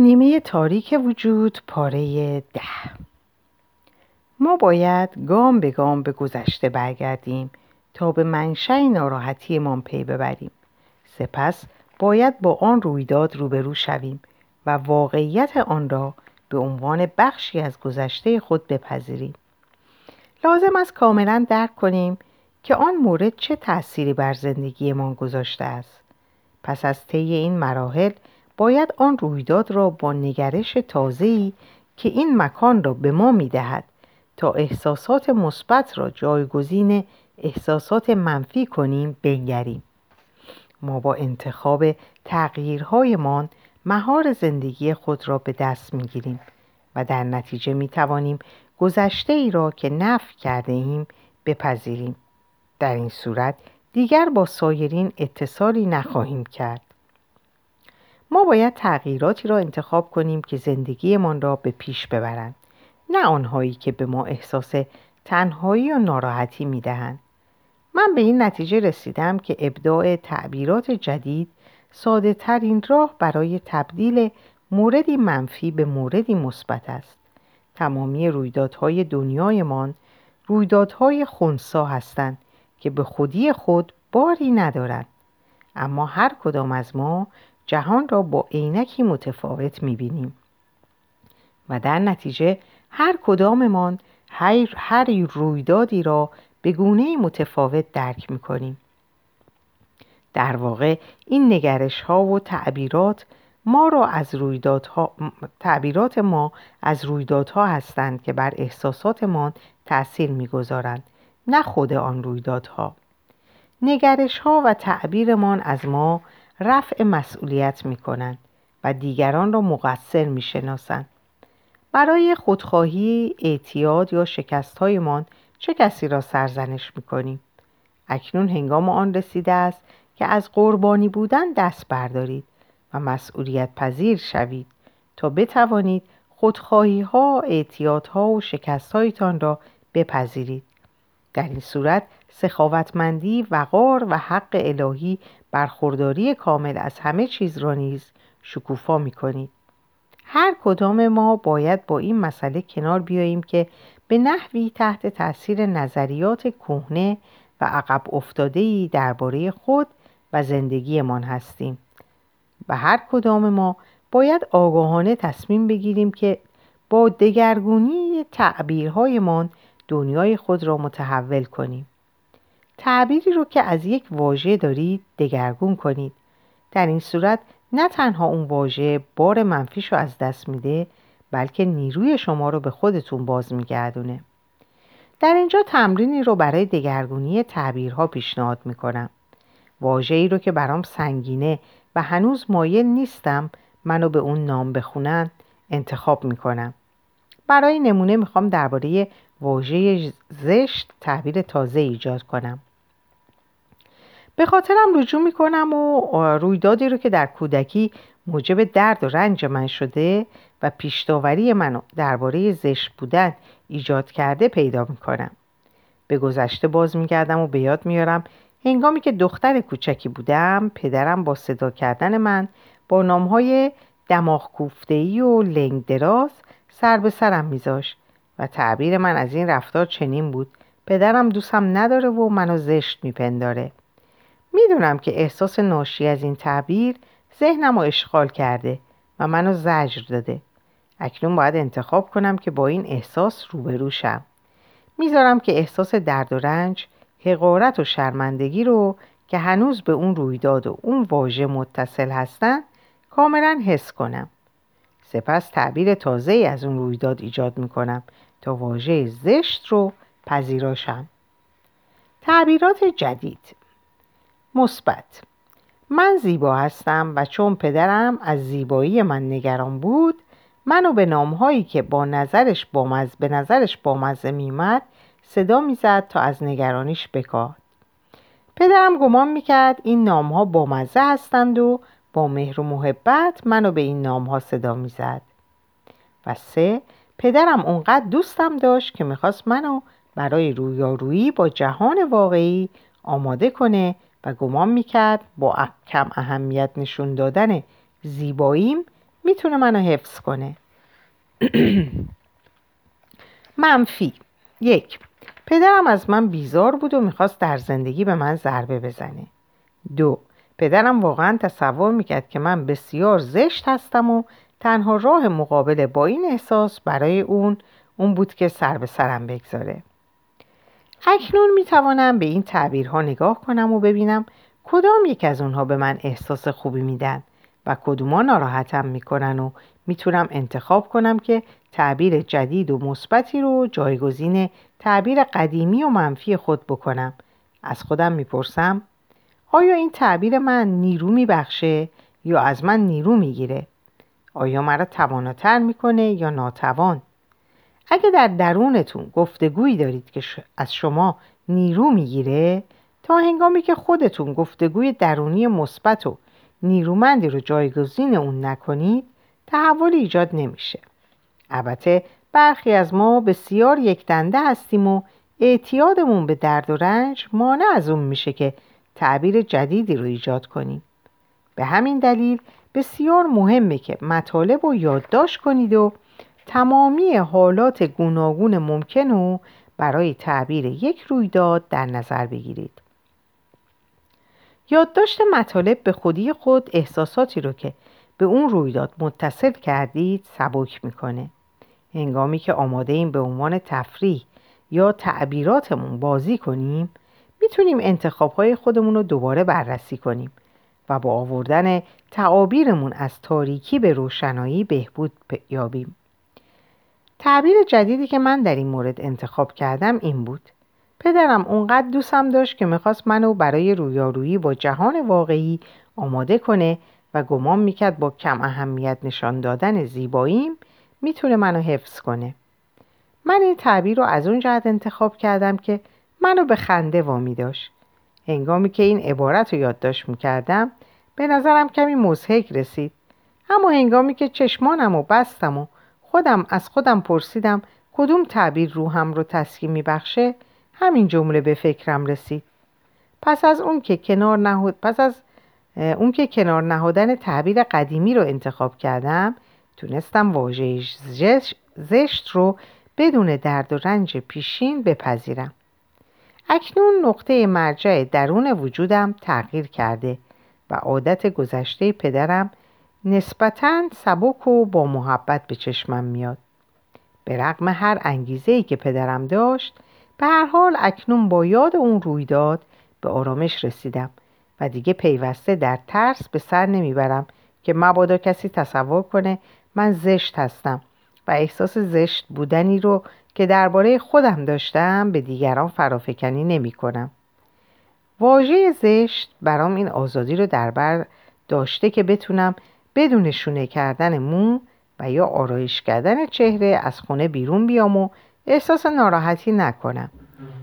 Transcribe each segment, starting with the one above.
نیمه تاریک وجود پاره ده. ما باید گام به گام به گذشته برگردیم تا به منشأ ناراحتیمان پی ببریم. سپس باید با آن رویداد روبرو شویم و واقعیت آن را به عنوان بخشی از گذشته خود بپذیریم. لازم است کاملا درک کنیم که آن مورد چه تأثیری بر زندگیمان گذاشته است. پس از طی این مراحل باید آن رویداد را با نگرش تازه‌ای که این مکان را به ما می‌دهد تا احساسات مثبت را جایگزین احساسات منفی کنیم بنگریم. ما با انتخاب تغییرهایمان مهار زندگی خود را به دست می‌گیریم و در نتیجه می توانیم گذشته ای را که نف کرده ایم بپذیریم. در این صورت دیگر با سایرین اتصالی نخواهیم کرد. ما باید تغییراتی را انتخاب کنیم که زندگیمان را به پیش ببرند نه آنهایی که به ما احساس تنهایی و ناراحتی می دهند. من به این نتیجه رسیدم که ابداع تعبیرات جدید ساده ترین راه برای تبدیل موردی منفی به موردی مثبت است. تمامی رویدادهای دنیایمان رویدادهای خونسا هستند که به خودی خود باری ندارند. اما هر کدام از ما جهان را با عینکی متفاوت می‌بینیم. و در نتیجه هر کداممان هر, رویدادی را به گونه متفاوت درک می‌کنیم. در واقع این نگرش ها و تعبیرات ما را از رویدادها تعبیرات ما از رویدادها هستند که بر احساساتمان تأثیر می‌گذارند نه خود آن رویدادها. نگرش ها و تعبیرمان از ما رفع مسئولیت می کنند و دیگران را مقصر می شناسند. برای خودخواهی، اعتیاد یا شکستهایمان چه کسی را سرزنش می کنیم؟ اکنون هنگام آن رسیده است که از قربانی بودن دست بردارید و مسئولیت پذیر شوید تا بتوانید خودخواهی ها، اعتیاد ها و شکست هایتان را بپذیرید. در این صورت سخاوتمندی، وقار و حق الهی برخورداری کامل از همه چیز را نیز شکوفا می کنید. هر کدام ما باید با این مسئله کنار بیاییم که به نحوی تحت تاثیر نظریات کهنه و عقب افتاده‌ای درباره خود و زندگیمان هستیم و هر کدام ما باید آگاهانه تصمیم بگیریم که با دگرگونی تعبیرهایمان دنیای خود را متحول کنیم تعبیری رو که از یک واژه دارید دگرگون کنید. در این صورت نه تنها اون واژه بار منفیش رو از دست میده بلکه نیروی شما رو به خودتون باز میگردونه. در اینجا تمرینی رو برای دگرگونی تعبیرها پیشنهاد می‌کنم. واژه ای رو که برام سنگینه و هنوز مایل نیستم منو به اون نام بخونن انتخاب می‌کنم. برای نمونه می‌خوام درباره واژه زشت تعبیر تازه ایجاد کنم. به خاطرم رجوع می‌کنم و رویدادی رو که در کودکی موجب درد و رنج من شده و پیشتاوری منو درباره زشت بودن ایجاد کرده پیدا می‌کنم. به گذشته باز میگردم و به یاد میارم هنگامی که دختر کوچکی بودم پدرم با صدا کردن من با نامهای دماغ کوفتهی و لنگ دراز سر به سرم میذاشت و تعبیر من از این رفتار چنین بود پدرم دوستم نداره و منو زشت میپنداره. می‌دونم که احساس ناشی از این تعبیر ذهنم رو اشغال کرده و منو زجر داده. اکنون باید انتخاب کنم که با این احساس روبرو شم. می‌ذارم که احساس درد و رنج حقارت و شرمندگی رو که هنوز به اون رویداد و اون واژه متصل هستن کاملا حس کنم. سپس تعبیر تازه از اون رویداد ایجاد می‌کنم تا واژه زشت رو پذیراشم. تعبیرات جدید مثبت. من زیبا هستم و چون پدرم از زیبایی من نگران بود منو به نامهایی که با نظرش بامز به نظرش بامزه میمد صدا می‌زد تا از نگرانیش بکاد. پدرم گمان می‌کرد این نامها بامزه هستند و با مهر و محبت منو به این نامها صدا می‌زد. و سه پدرم اونقدر دوستم داشت که می‌خواست منو برای رویارویی با جهان واقعی آماده کنه و گمان می‌کرد با کم اهمیت نشون دادن زیباییم می‌تونه منو حفظ کنه. منفی. یک پدرم از من بیزار بود و می‌خواست در زندگی به من ضربه بزنه. دو پدرم واقعا تصور می‌کرد که من بسیار زشت هستم و تنها راه مقابله با این احساس برای اون اون بود که سر به سرم بگذاره. اکنون می‌توانم به این تعبیرها نگاه کنم و ببینم کدام یک از اونها به من احساس خوبی میدن و کدوما ناراحتم می‌کنن و می‌تونم انتخاب کنم که تعبیر جدید و مثبتی رو جایگزین تعبیر قدیمی و منفی خود بکنم. از خودم می‌پرسم آیا این تعبیر من نیرو میبخشه یا از من نیرو می‌گیره؟ آیا مرا تواناتر می‌کنه یا ناتوان؟ اگه در درونتون گفتگویی دارید که از شما نیرو می‌گیره تا هنگامی که خودتون گفتگوی درونی مثبت و نیرومندی رو جایگزین اون نکنید تحول ایجاد نمیشه. البته برخی از ما بسیار یک دنده هستیم و اعتیادمون به درد و رنج مانع از اون میشه که تعبیر جدیدی رو ایجاد کنیم. به همین دلیل بسیار مهمه که مطالب رو یادداشت کنید و تمامی حالات گوناگون ممکن رو برای تعبیر یک رویداد در نظر بگیرید. یادداشت مطالب به خودی خود احساساتی رو که به اون رویداد متصل کردید سبک می‌کنه. هنگامی که آماده ایم به عنوان تفریح یا تعبیراتمون بازی کنیم می‌تونیم انتخابهای خودمون رو دوباره بررسی کنیم و با آوردن تعابیرمون از تاریکی به روشنایی بهبود یابیم. تعبیر جدیدی که من در این مورد انتخاب کردم این بود. پدرم اونقدر دوستم داشت که می‌خواست منو برای رویارویی با جهان واقعی آماده کنه و گمان می‌کرد با کم اهمیت نشان دادن زیباییم می‌تونه منو حفظ کنه. من این تعبیر رو از اون جهت انتخاب کردم که منو به خنده وامی داشت. هنگامی که این عبارت رو یادداشت می‌کردم به نظرم کمی مزهک رسید. اما هنگامی که چشمانم و بستم و خودم از خودم پرسیدم کدوم تعبیر روحم رو تسکین میبخشه؟ همین جمله به فکرم رسید. پس از اون که کنار نهود پس از اون که کنار نهادن تعبیر قدیمی رو انتخاب کردم تونستم واژه زشت رو بدون درد و رنج پیشین بپذیرم. اکنون نقطه مرجع درون وجودم تغییر کرده و عادت گذشته پدرم نسبتاً سبک و با محبت به چشمم میاد به رغم هر انگیزه ای که پدرم داشت به هر حال اکنون با یاد اون رویداد به آرامش رسیدم و دیگه پیوسته در ترس به سر نمی‌برم که مبادا کسی تصور کنه من زشت هستم و احساس زشت بودنی رو که درباره خودم داشتم به دیگران فرافکنی نمی کنم. واژه زشت برام این آزادی رو در بر داشته که بتونم بدون شونه کردن مو و یا آرایش کردن چهره از خونه بیرون بیام و احساس ناراحتی نکنم.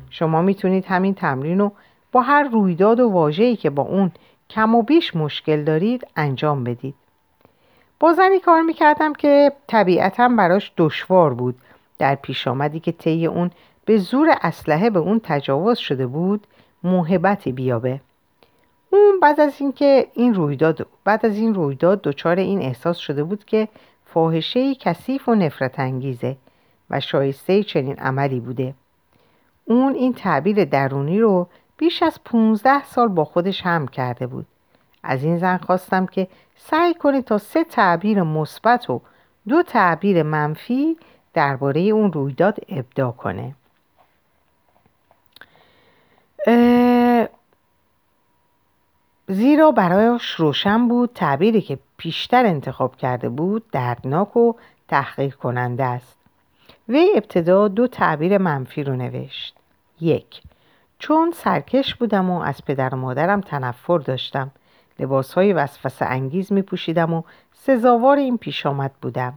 شما می‌تونید همین تمرین رو با هر رویداد و واجهی که با اون کم و بیش مشکل دارید انجام بدید. با زنی کار می‌کردم که طبیعتا براش دشوار بود. در پیش آمدی که طی اون به زور اسلحه به اون تجاوز شده بود موهبتی بیابه. اون بعد از اینکه این رویداد بعد از این رویداد دچار این احساس شده بود که فاحشه کثیف و نفرت انگیزه و شایسته چنین عملی بوده. اون این تعبیر درونی رو بیش از 15 سال با خودش هم کرده بود. از این زن خواستم که سعی کنه تا سه تعبیر مثبت و دو تعبیر منفی درباره اون رویداد ابدا کنه. زیرا برایش روشن بود تعبیری که پیشتر انتخاب کرده بود دردناک و تحقیق کننده است. وی ابتدا دو تعبیر منفی رو نوشت. یک چون سرکش بودم و از پدر و مادرم تنفر داشتم. لباس های وسوسه انگیز می پوشیدم و سزاوار این پیش آمد بودم.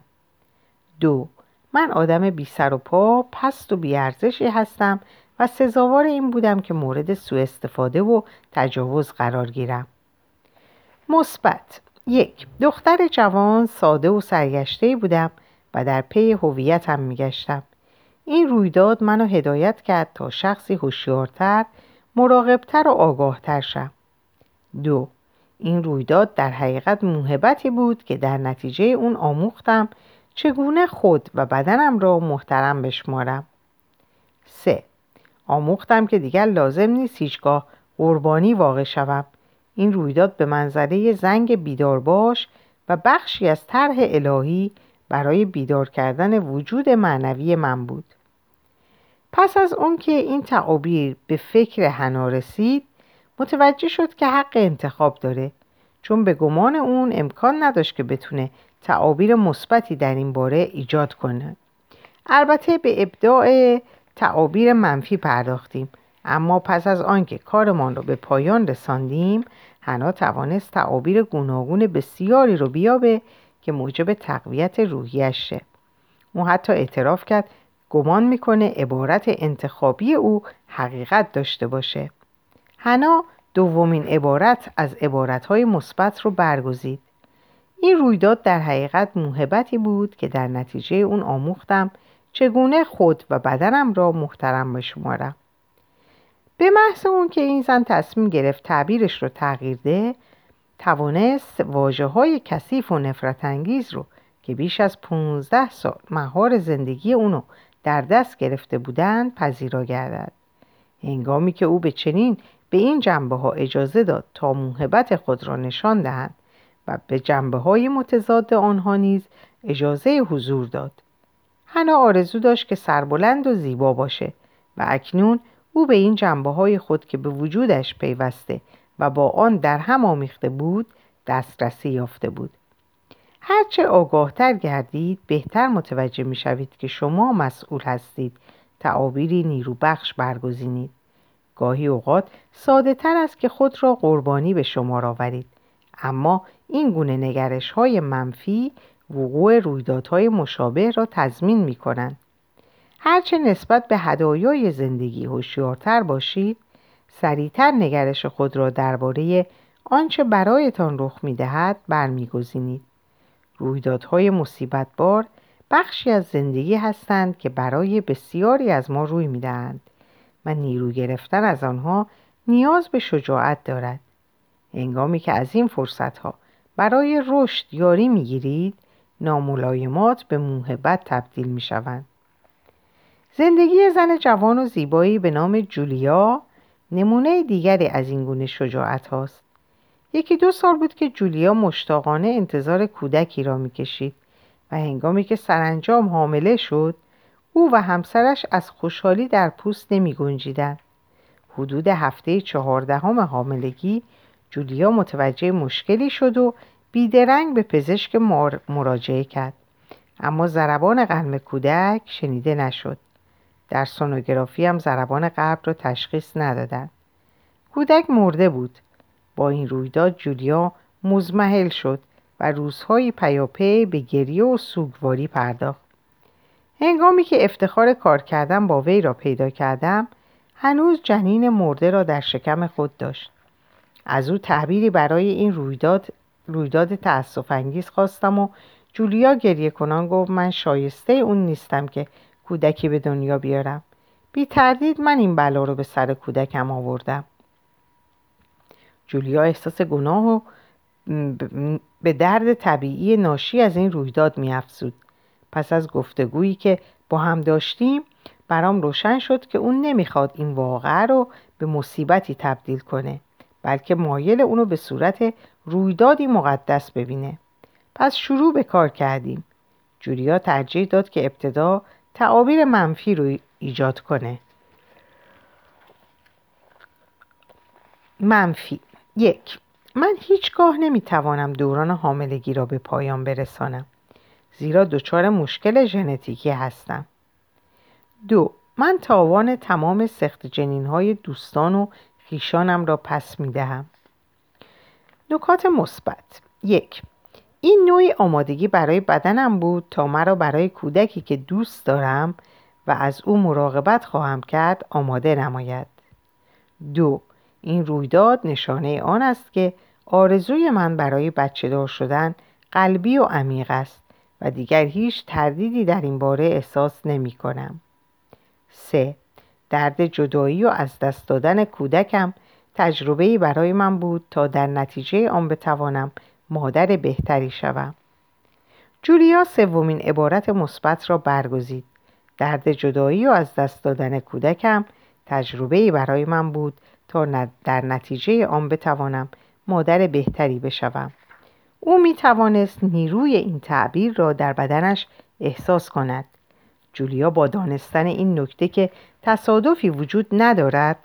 دو من آدم بی سر و پا پست و بیارزشی هستم و سزاوار این بودم که مورد سوء استفاده و تجاوز قرار گیرم. مثبت. یک دختر جوان ساده و سرگشته بودم و در پی هویتم میگشتم. این رویداد منو هدایت کرد تا شخصی هوشیارتر مراقبتر و آگاهتر شم. دو این رویداد در حقیقت موهبتی بود که در نتیجه اون آموختم چگونه خود و بدنم را محترم بشمارم. سه آموختم که دیگر لازم نیست هیچگاه قربانی واقع شوم. این رویداد به منظره زنگ بیدار باش و بخشی از طرح الهی برای بیدار کردن وجود معنوی من بود. پس از اون که این تعابیر به فکر حنا رسید متوجه شد که حق انتخاب داره. چون به گمان اون امکان نداشت که بتونه تعابیر مثبتی در این باره ایجاد کنه. البته به ابداع تعابیر منفی پرداختیم. اما پس از آنکه کارمان را به پایان رساندیم حنا توانست تعابیر گوناگون بسیاری رو بیابه که موجب تقویت روحیش شه او حتی اعتراف کرد گمان می‌کنه عبارت انتخابی او حقیقت داشته باشه. حنا دومین عبارت از عبارتهای مثبت رو برگزید. این رویداد در حقیقت موهبتی بود که در نتیجه اون آموختم چگونه خود و بدنم را محترم بشمارم؟ به محض اون که این زن تصمیم گرفت تعبیرش رو تغییر ده توانست واجه های کثیف و نفرت انگیز رو که بیش از 15 سال مهار زندگی اونو در دست گرفته بودند پذیرا گردد. هنگامی که او به چنین به این جنبه ها اجازه داد تا موهبت خود را نشان دهند و به جنبه های متضاد آنها نیز اجازه حضور داد. هنا آرزو داشت که سربلند و زیبا باشه و اکنون او به این جنبه های خود که به وجودش پیوسته و با آن در هم آمیخته بود دسترسی یافته بود. هرچه آگاهتر گردید بهتر متوجه می شوید که شما مسئول هستید. تعابیری نیروبخش برگزینید. گاهی اوقات ساده تر است که خود را قربانی به شما آورید. اما این گونه نگرش های منفی وقوع رویدادهای مشابه را تضمین می کنند. هرچه نسبت به هدایای زندگی هوشیارتر باشید سریعتر نگرش خود را درباره آنچه برایتان رخ می دهد برمیگزینید. رویدادهای مصیبت بار بخشی از زندگی هستند که برای بسیاری از ما روی می دهند و نیرو گرفتن از آنها نیاز به شجاعت دارد. هنگامی که از این فرصت ها برای رشد یاری می گیرید ناملایمات به موهبت تبدیل می شوند. زندگی زن جوان و زیبایی به نام جولیا نمونه دیگری از این گونه شجاعت هاست. یکی دو سال بود که جولیا مشتاقانه انتظار کودکی را می‌کشید و هنگامی که سرانجام حامله شد او و همسرش از خوشحالی در پوست نمی گنجیدن. حدود هفته چهاردهم حاملگی جولیا متوجه مشکلی شد و بیدرنگ به پزشک مراجعه کرد. اما ضربان قلب کودک شنیده نشد. در سونوگرافی هم ضربان قلب را تشخیص ندادند کودک مرده بود. با این رویداد جولیا مزمحل شد و روزهای پیاپی به گریه و سوگواری پرداخت. هنگامی که افتخار کار کردن با وی را پیدا کردم هنوز جنین مرده را در شکم خود داشت. از او تعبیری برای این رویداد رویداد تأصف انگیز خواستم و جولیا گریه کنان گفت من شایسته اون نیستم که کودکی به دنیا بیارم. بی تردید من این بلا رو به سر کودکم آوردم. جولیا احساس گناه و به درد طبیعی ناشی از این رویداد میافزود. پس از گفتگویی که با هم داشتیم برام روشن شد که اون نمی‌خواد این واقعه رو به مصیبتی تبدیل کنه بلکه مایل اونو به صورت رویدادی مقدس ببینه. پس شروع به کار کردیم. جولیا ترجیح داد که ابتدا تعابیر منفی رو ایجاد کنه. منفی. یک. من هیچگاه نمی‌توانم دوران حاملگی را به پایان برسانم. زیرا دچار مشکل ژنتیکی هستم. دو. من تاوان تمام سخت جنین های دوستان و خیشانم را پس می دهم. نکات مثبت یک این نوعی آمادگی برای بدنم بود تا مرا برای کودکی که دوست دارم و از او مراقبت خواهم کرد آماده نماید دو این رویداد نشانه آن است که آرزوی من برای بچه دار شدن قلبی و عمیق است و دیگر هیچ تردیدی در این باره احساس نمی کنم. 3. درد جدایی و از دست دادن کودکم تجربه برای من بود تا در نتیجه آن بتوانم مادر بهتری شوم. جولیا سومین عبارت مثبت را برگزید. درد جدایی و از دست دادن کودکم تجربه برای من بود تا در نتیجه آن بتوانم مادر بهتری بشوم. او می توانست نیروی این تعبیر را در بدنش احساس کند. جولیا با دانستن این نکته که تصادفی وجود ندارد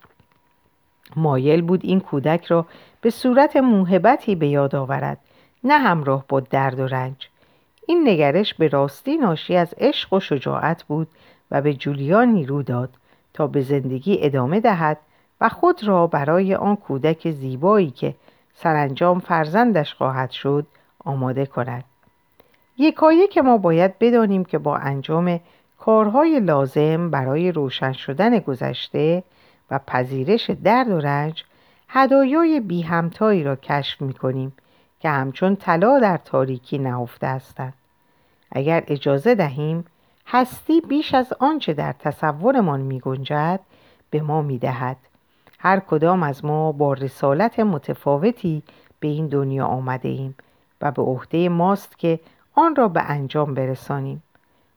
مایل بود این کودک را به صورت موهبتی به یاد آورد نه همراه با درد و رنج. این نگرش به راستی ناشی از عشق و شجاعت بود و به جولیا نیرو داد تا به زندگی ادامه دهد و خود را برای آن کودک زیبایی که سرانجام فرزندش خواهد شد آماده کند. یکایی که ما باید بدانیم که با انجام کارهای لازم برای روشن شدن گذشته و پذیرش درد و رنج هدایای بی همتایی را کشف می کنیم که همچون طلا در تاریکی نهفته هستند اگر اجازه دهیم هستی بیش از آنچه در تصورمان می گنجد به ما می دهد. هر کدام از ما با رسالت متفاوتی به این دنیا آمده ایم و به عهده ماست که آن را به انجام برسانیم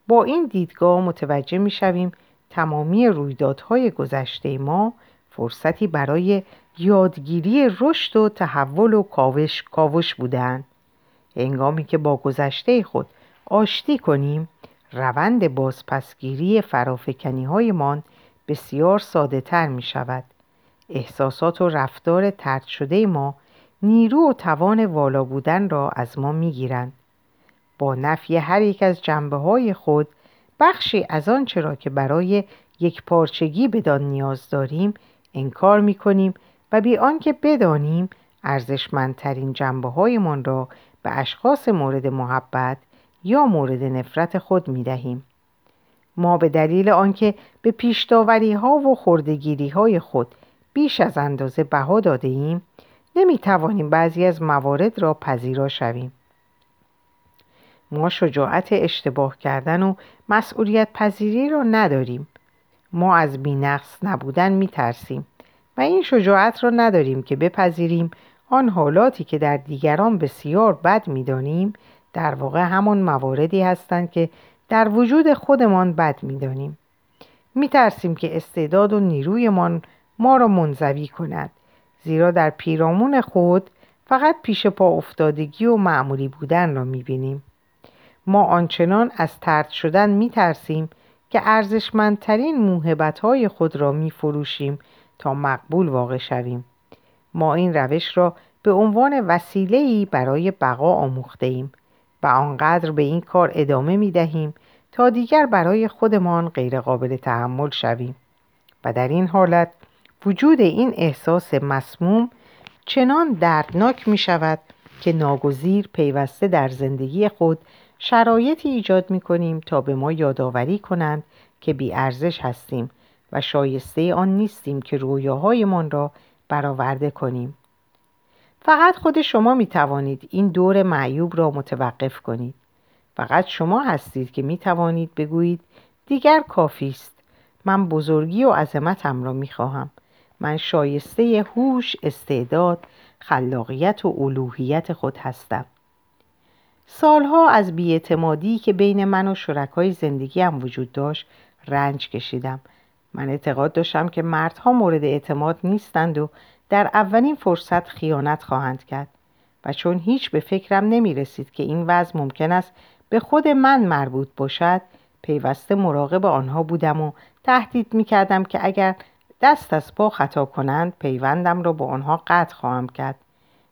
با این دیدگاه متوجه می شویم تمامی رویدادهای گذشته ما فرصتی برای یادگیری رشد و تحول و کاوش, کاوش بودند هنگامی که با گذشته خود آشتی کنیم روند بازپسگیری فرافکنی هایمان بسیار ساده تر می شود احساسات و رفتار ترد شده ما نیرو و توان والا بودن را از ما می گیرند با نفی هر یک از جنبه های خود بخشی از آنچه را که برای یک پارچگی بدان نیاز داریم انکار می کنیم و بی آنکه بدانیم ارزشمندترین جنبه هایمان را به اشخاص مورد محبت یا مورد نفرت خود می دهیم. ما به دلیل آنکه به پیشتاوری ها و خردگیری های خود بیش از اندازه بها داده ایم نمی توانیم بعضی از موارد را پذیرا شویم. ما شجاعت اشتباه کردن و مسئولیت پذیری را نداریم. ما از بینقص نبودن می ترسیم و این شجاعت را نداریم که بپذیریم آن حالاتی که در دیگران بسیار بد می دانیم در واقع همان مواردی هستند که در وجود خودمان بد می دانیم. می ترسیم که استعداد و نیرویمان ما را منزوی کند زیرا در پیرامون خود فقط پیش پا افتادگی و معمولی بودن را می بینیم. ما آنچنان از ترد شدن می ترسیم که ارزشمندترین موهبتهای خود را می فروشیم تا مقبول واقع شویم. ما این روش را به عنوان وسیله‌ای برای بقا آموخته ایم و آنقدر به این کار ادامه می دهیم تا دیگر برای خودمان غیرقابل تحمل شویم و در این حالت وجود این احساس مسموم چنان دردناک می شود که ناگزیر پیوسته در زندگی خود شرایطی ایجاد می کنیم تا به ما یادآوری کنند که ارزش هستیم و شایسته آن نیستیم که رویاهایمان را برآورده کنیم. فقط خود شما می توانید این دور معیوب را متوقف کنید. فقط شما هستید که می توانید بگویید دیگر کافی است. من بزرگی و عظمتم را می خواهم من شایسته هوش استعداد خلاقیت و الوهیت خود هستم. سالها از بیاعتمادی که بین من و شرکای زندگیم وجود داشت رنج کشیدم. من اعتقاد داشتم که مردها مورد اعتماد نیستند و در اولین فرصت خیانت خواهند کرد و چون هیچ به فکرم نمی رسید که این وضع ممکن است به خود من مربوط باشد پیوسته مراقب آنها بودم و تهدید می کردم که اگر دست از پا خطا کنند پیوندم را با آنها قطع خواهم کرد.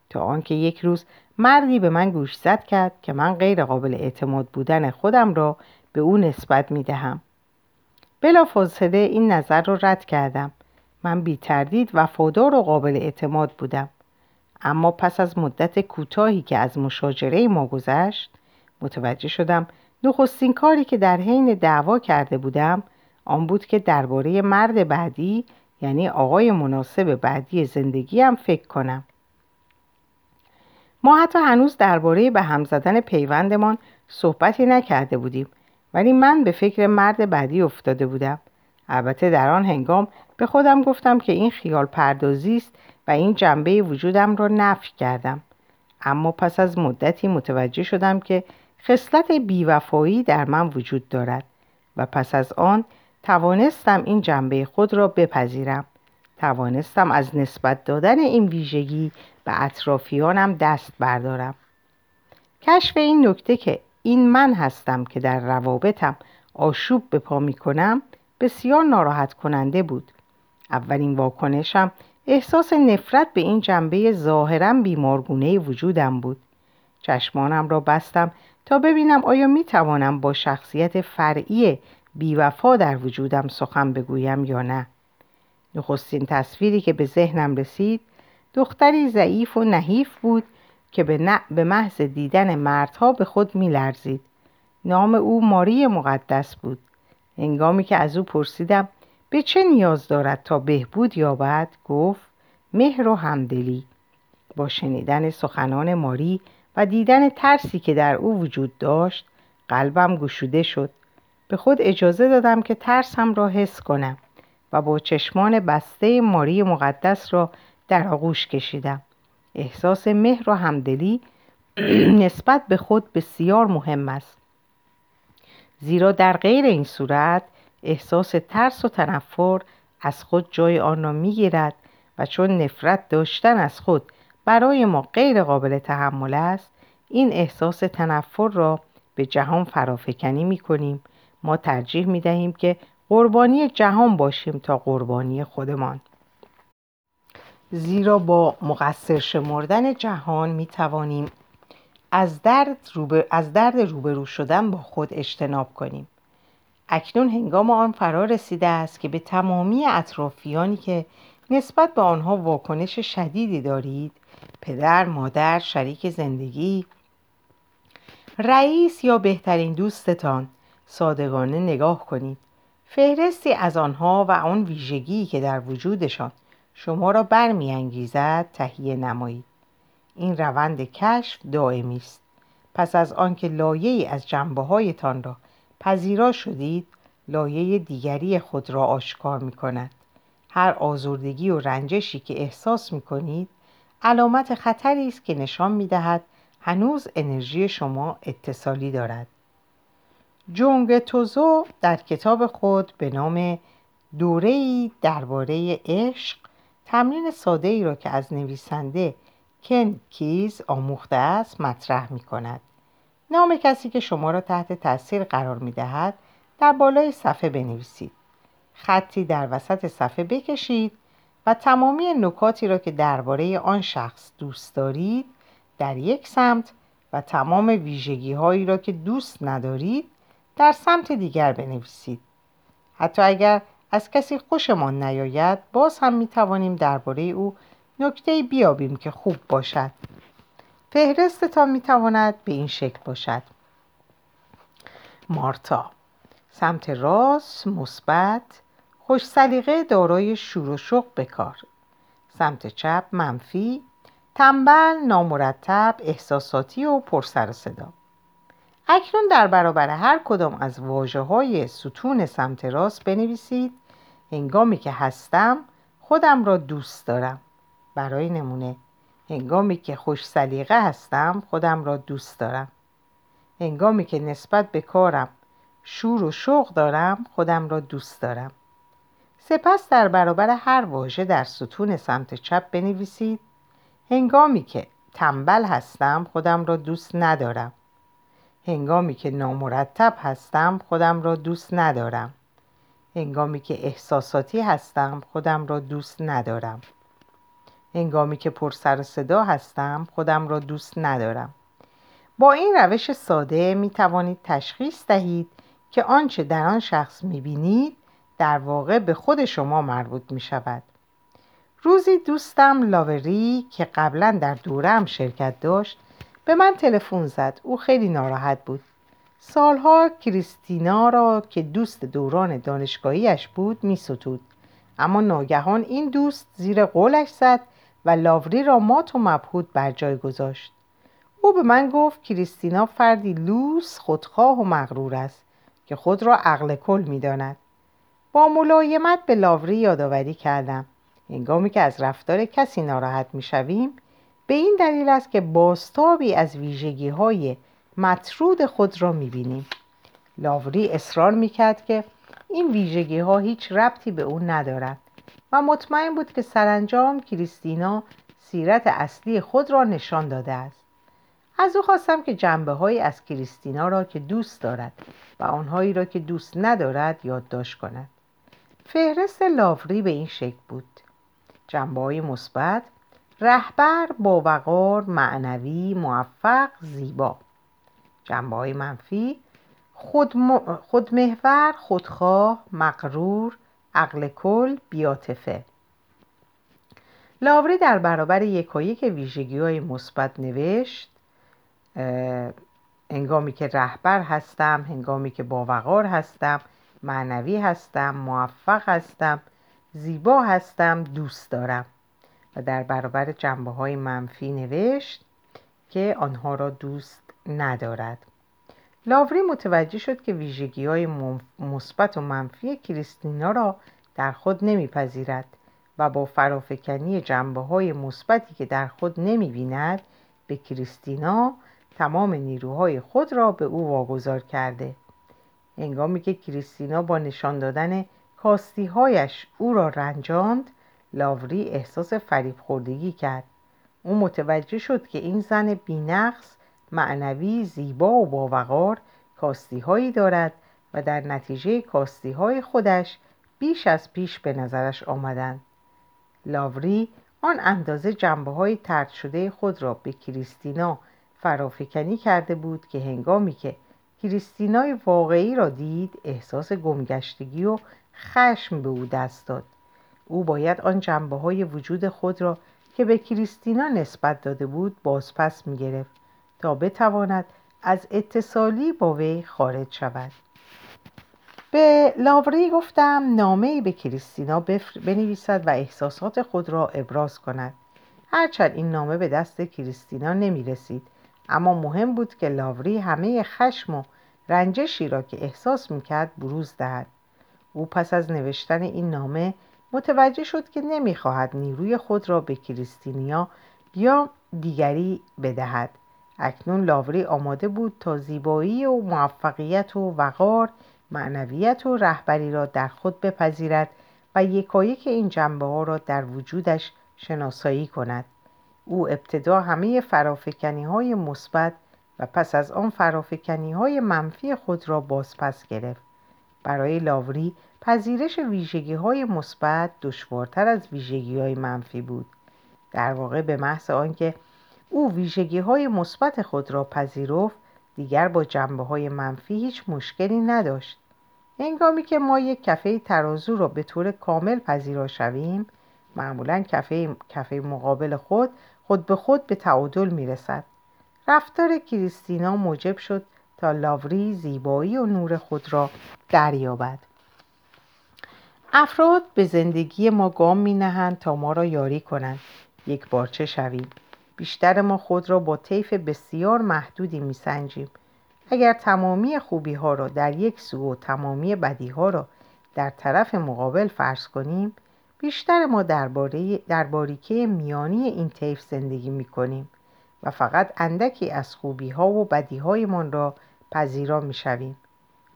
تا آنکه یک روز مردی به من گوش زد کرد که من غیر قابل اعتماد بودن خودم را به او نسبت می دهم. بلا فاصله این نظر را رد کردم. من بی تردید وفادار و قابل اعتماد بودم. اما پس از مدت کوتاهی که از مشاجره ما گذشت متوجه شدم نخستین کاری که در حین دعوا کرده بودم آن بود که درباره مرد بعدی یعنی آقای مناسب بعدی زندگیم فکر کنم. ما حتی هنوز درباره به هم زدن پیوندمان صحبتی نکرده بودیم ولی من به فکر مرد بعدی افتاده بودم. البته در آن هنگام به خودم گفتم که این خیال پردازی است و این جنبه وجودم را نفی کردم. اما پس از مدتی متوجه شدم که خصلت بیوفایی در من وجود دارد و پس از آن توانستم این جنبه خود را بپذیرم. توانستم از نسبت دادن این ویژگی به اطرافیانم دست بردارم. کشف این نکته که این من هستم که در روابطم آشوب به پا می کنم بسیار ناراحت کننده بود. اولین واکنشم احساس نفرت به این جنبه ظاهرا بیمارگونه وجودم بود. چشمانم را بستم تا ببینم آیا می توانم با شخصیت فرعی بیوفا در وجودم سخن بگویم یا نه. نخستین تصویری که به ذهنم رسید دختری ضعیف و نحیف بود که به, محض دیدن مردها به خود می لرزید. نام او ماری مقدس بود. هنگامی که از او پرسیدم به چه نیاز دارد تا بهبود یابد؟ گفت مهر و همدلی. با شنیدن سخنان ماری و دیدن ترسی که در او وجود داشت قلبم گشوده شد. به خود اجازه دادم که ترسم را حس کنم و با چشمان بسته ماری مقدس را در آغوش کشیدم. احساس مهر و همدلی نسبت به خود بسیار مهم است. زیرا در غیر این صورت احساس ترس و تنفر از خود جای آن را می‌گیرد و چون نفرت داشتن از خود برای ما غیر قابل تحمل است این احساس تنفر را به جهان فرافکنی می کنیم ما ترجیح می دهیم که قربانی جهان باشیم تا قربانی خودمان. زیرا با مقصر شمردن جهان می توانیم از درد, روبر... از درد روبرو شدن با خود اجتناب کنیم. اکنون هنگام آن فرا رسیده است که به تمامی اطرافیانی که نسبت به آنها واکنش شدیدی دارید پدر، مادر، شریک زندگی رئیس یا بهترین دوستتان صادقانه نگاه کنید. فهرستی از آنها و آن ویژگی که در وجودشان شما را برمیانگیزد تهیه نمایید این روند کشف دائمی است. پس از آنکه لایه از جنبه هایتان را پذیرا شدید لایه دیگری خود را آشکار می کند هر آزردگی و رنجشی که احساس می کنید علامت خطری است که نشان می دهد هنوز انرژی شما اتصالی دارد. جونگ توزو در کتاب خود به نام دوره درباره عشق تمرین ساده ای را که از نویسنده کن کیز آموخته است مطرح می کند. نام کسی که شما را تحت تاثیر قرار می دهد در بالای صفحه بنویسید. خطی در وسط صفحه بکشید و تمامی نکاتی را که درباره آن شخص دوست دارید در یک سمت و تمام ویژگی هایی را که دوست ندارید در سمت دیگر بنویسید. حتی اگر از کسی خوشمان نیاید باز هم می توانیم درباره او نکته بیابیم که خوب باشد. فهرستتان می تواند به این شکل باشد. مارتا سمت راست مثبت خوش سلیقه دارای شور و شوق بکار سمت چپ منفی تنبل نامرتب احساساتی و پرسر صدا. اکنون در برابر هر کدام از واجه های ستون سمت راست بنویسید. هنگامی که هستم خودم را دوست دارم. برای نمونه هنگامی که خوش سلیقه هستم خودم را دوست دارم. هنگامی که نسبت به کارم شور و شوق دارم خودم را دوست دارم. سپس در برابر هر واژه در ستون سمت چپ بنویسید. هنگامی که تنبل هستم خودم را دوست ندارم. هنگامی که نامرتب هستم خودم را دوست ندارم. هنگامی که احساساتی هستم خودم را دوست ندارم. هنگامی که پر سر صدا هستم خودم را دوست ندارم. با این روش ساده می توانید تشخیص دهید که آنچه در آن شخص می بینید در واقع به خود شما مربوط می شود. روزی دوستم لاوری که قبلا در دورم شرکت داشت به من تلفن زد او خیلی ناراحت بود سالها کریستینا را که دوست دوران دانشگاهیش بود می ستود. اما ناگهان این دوست زیر قولش زد و لاوری را مات و مبهود بر جای گذاشت او به من گفت کریستینا فردی لوس خودخواه و مغرور است که خود را عقل کل می داند. با ملایمت به لاوری یادآوری کردم هنگامی که از رفتار کسی ناراحت می‌شویم به این دلیل است که باستابی از ویژگی های مطرود خود را می‌بینیم. لاوری اصرار می‌کرد که این ویژگی ها هیچ ربطی به او ندارد و مطمئن بود که سرانجام کریستینا سیرت اصلی خود را نشان داده است. از او خواستم که جنبه های از کریستینا را که دوست دارد و آنهایی را که دوست ندارد یادداشت کند. فهرست لاوری به این شکل بود. جنبه های مثبت رهبر با وقار معنوی موفق زیبا. جنبه های منفی خود خودمحور خودخواه مقرور عقل کل بیاتفه لاوری در برابر یکایک ویژگی های مثبت نوشت هنگامی که رهبر هستم هنگامی که باوقار هستم معنوی هستم موفق هستم زیبا هستم دوست دارم. و در برابر جنبه های منفی نوشت که آنها را دوست ندارد. لاوری متوجه شد که ویژگی های مثبت و منفی کریستینا را در خود نمیپذیرد و با فرافکنی جنبه های مثبتی که در خود نمی بیند به کریستینا تمام نیروهای خود را به او واگذار کرده. هنگامی که کریستینا با نشان دادن کاستیهایش او را رنجاند لاوری احساس فریب خوردگی کرد. او متوجه شد که این زن بینقص معنوی زیبا و باوقار کاستی دارد و در نتیجه کاستی های خودش بیش از پیش به نظرش آمدند. لاوری آن اندازه جنبه های ترد شده خود را به کریستینا فرافکنی کرده بود که هنگامی که کریستینای واقعی را دید احساس گمگشتگی و خشم به او دست داد. او باید آن جنبه های وجود خود را که به کریستینا نسبت داده بود بازپس می گرفت تا بتواند از اتصالی با وی خارج شود. به لاوری گفتم نامه به کریستینا بنویسد و احساسات خود را ابراز کند. هرچند این نامه به دست کریستینا نمی رسید اما مهم بود که لاوری همه خشم و رنجشی را که احساس می‌کرد بروز دهد. او پس از نوشتن این نامه متوجه شد که نمی‌خواهد نیروی خود را به کریستینیا یا دیگری بدهد. اکنون لاوری آماده بود تا زیبایی و موفقیت و وقار معنویت و رهبری را در خود بپذیرد و یکایک این جنبه ها را در وجودش شناسایی کند. او ابتدا همه فرافکنی های مثبت و پس از آن فرافکنی های منفی خود را بازپس گرفت. برای لاوری پذیرش ویژگی های مثبت دشوارتر از ویژگی های منفی بود. در واقع به محض آنکه او ویژگی های مثبت خود را پذیرفت دیگر با جنبه های منفی هیچ مشکلی نداشت. هنگامی که ما یک کفه ترازو را به طور کامل پذیرا شویم معمولا کفه, کفه مقابل خود خود به خود به تعادل می رسد رفتار کریستینا موجب شد تا لاوری زیبایی و نور خود را دریابد. افراد به زندگی ما گام می نهند تا ما را یاری کنند. یک بارچه شویم؟ بیشتر ما خود را با طیف بسیار محدودی می سنجیم. اگر تمامی خوبی ها را در یک سو و تمامی بدی ها را در طرف مقابل فرض کنیم بیشتر ما درباره در باریکه میانی این طیف زندگی می کنیم و فقط اندکی از خوبی ها و بدی هایمان را پذیرا می شویم.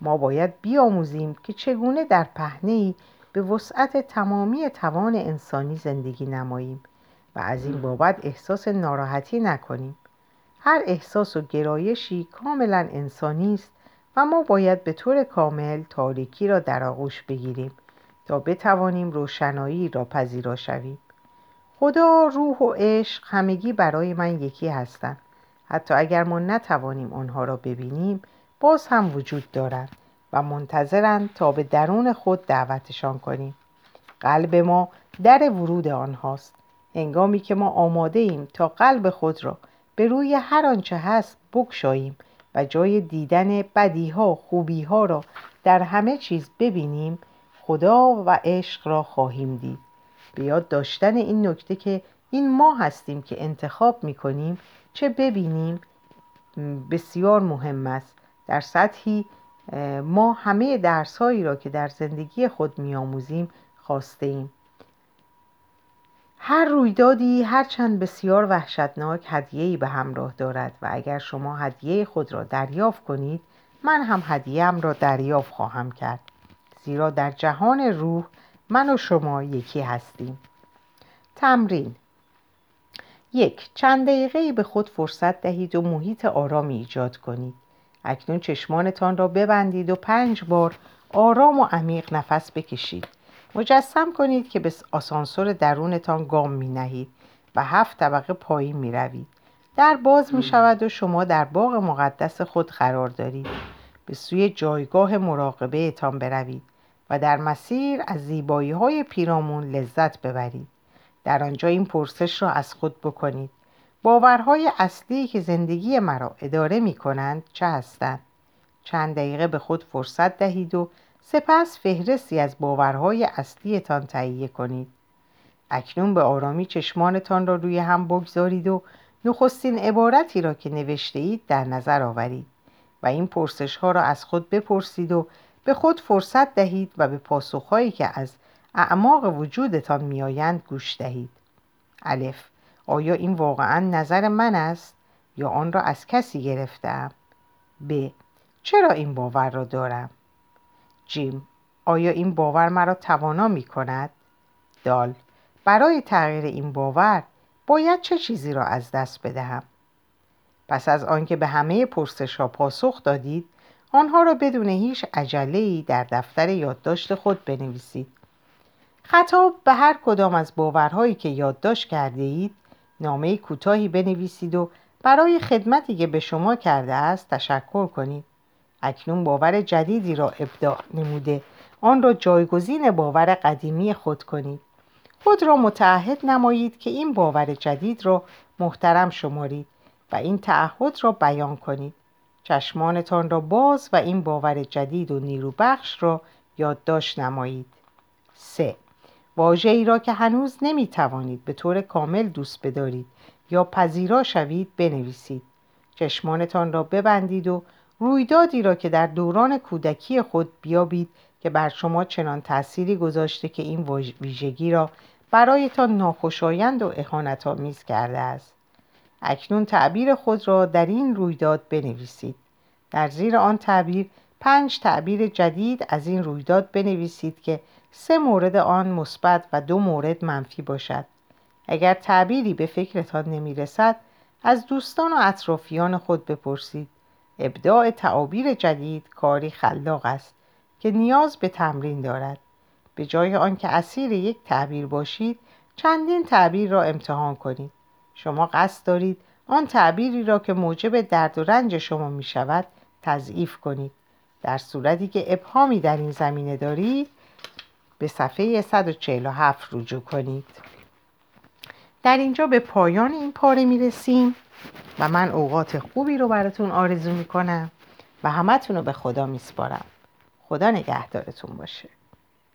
ما باید بیاموزیم که چگونه در پهنه به وسعت تمامی توان انسانی زندگی نماییم و از این بابت احساس ناراحتی نکنیم. هر احساس و گرایشی کاملا انسانی است و ما باید به طور کامل تاریکی را در آغوش بگیریم تا بتوانیم روشنایی را پذیرا شویم. خدا روح و عشق همگی برای من یکی هستند. حتی اگر ما نتوانیم آنها را ببینیم باز هم وجود دارند و منتظرند تا به درون خود دعوتشان کنیم. قلب ما در ورود آنهاست. هنگامی که ما آماده ایم تا قلب خود را به روی هر آنچه هست بگشاییم و جای دیدن بدیها خوبیها را در همه چیز ببینیم خدا و عشق را خواهیم دید. به یاد داشتن این نکته که این ما هستیم که انتخاب می کنیم چه ببینیم؟ بسیار مهم است. در سطحی ما همه درس هایی را که در زندگی خود می آموزیم خواسته ایم. هر رویدادی هرچند بسیار وحشتناک هدیه‌ای به همراه دارد و اگر شما هدیه خود را دریافت کنید من هم هدیه‌ام را دریافت خواهم کرد. زیرا در جهان روح من و شما یکی هستیم. تمرین یک چند دقیقه به خود فرصت دهید و محیط آرامی ایجاد کنید اکنون چشمانتان را ببندید و پنج بار آرام و عمیق نفس بکشید مجسم کنید که به آسانسور درونتان گام می نهید و هفت طبقه پایین می روید. در باز می شود و شما در باغ مقدس خود قرار دارید. به سوی جایگاه مراقبه اتان بروید و در مسیر از زیبایی های پیرامون لذت ببرید. در آنجا این پرسش را از خود بکنید. باورهای اصلی که زندگی مرا اداره می کنند چه هستند؟ چند دقیقه به خود فرصت دهید و سپس فهرستی از باورهای اصلیتان تهیه کنید اکنون به آرامی چشمانتان را روی هم بگذارید و نخستین عبارتی را که نوشته اید در نظر آورید و این پرسش ها را از خود بپرسید و به خود فرصت دهید و به پاسخهایی که از اعماق وجودتان میآیند گوش دهید. الف. آیا این واقعا نظر من است یا آن را از کسی گرفتم؟ ب. چرا این باور را دارم؟ جیم آیا این باور مرا توانا می کند؟ دال برای تغییر این باور باید چه چیزی را از دست بدهم؟ پس از آنکه به همه پرسش ها پاسخ دادید آنها را بدون هیچ عجله در دفتر یادداشت خود بنویسید. خطاب به هر کدام از باورهایی که یادداشت کرده اید نامه کوتاهی بنویسید و برای خدمتی که به شما کرده است تشکر کنید. اکنون باور جدیدی را ابداع نموده آن را جایگزین باور قدیمی خود کنید. خود را متعهد نمایید که این باور جدید را محترم شمارید و این تعهد را بیان کنید. چشمانتان را باز و این باور جدید و نیروبخش را یادداشت نمایید. 3. واژه ای را که هنوز نمی توانید به طور کامل دوست بدارید یا پذیرا شوید بنویسید. چشمانتان را ببندید و رویدادی را که در دوران کودکی خود بیابید که بر شما چنان تأثیری گذاشته که این ویژگی را برایتان ناخوشایند و اهانتآمیز کرده است. اکنون تعبیر خود را در این رویداد بنویسید. در زیر آن تعبیر پنج تعبیر جدید از این رویداد بنویسید که سه مورد آن مثبت و دو مورد منفی باشد. اگر تعبیری به فکرتان نمی رسد از دوستان و اطرافیان خود بپرسید. ابداع تعابیر جدید کاری خلاق است که نیاز به تمرین دارد. به جای آنکه اسیر یک تعبیر باشید چندین تعبیر را امتحان کنید. شما قصد دارید آن تعبیری را که موجب درد و رنج شما می شود تضعیف کنید. در صورتی که ابهامی در این زمینه دارید به صفحه 147 رجوع کنید. در اینجا به پایان این پاره می رسیم و من اوقات خوبی رو براتون آرزو می‌کنم و همتون رو به خدا میسپارم خدا نگهدارتون باشه.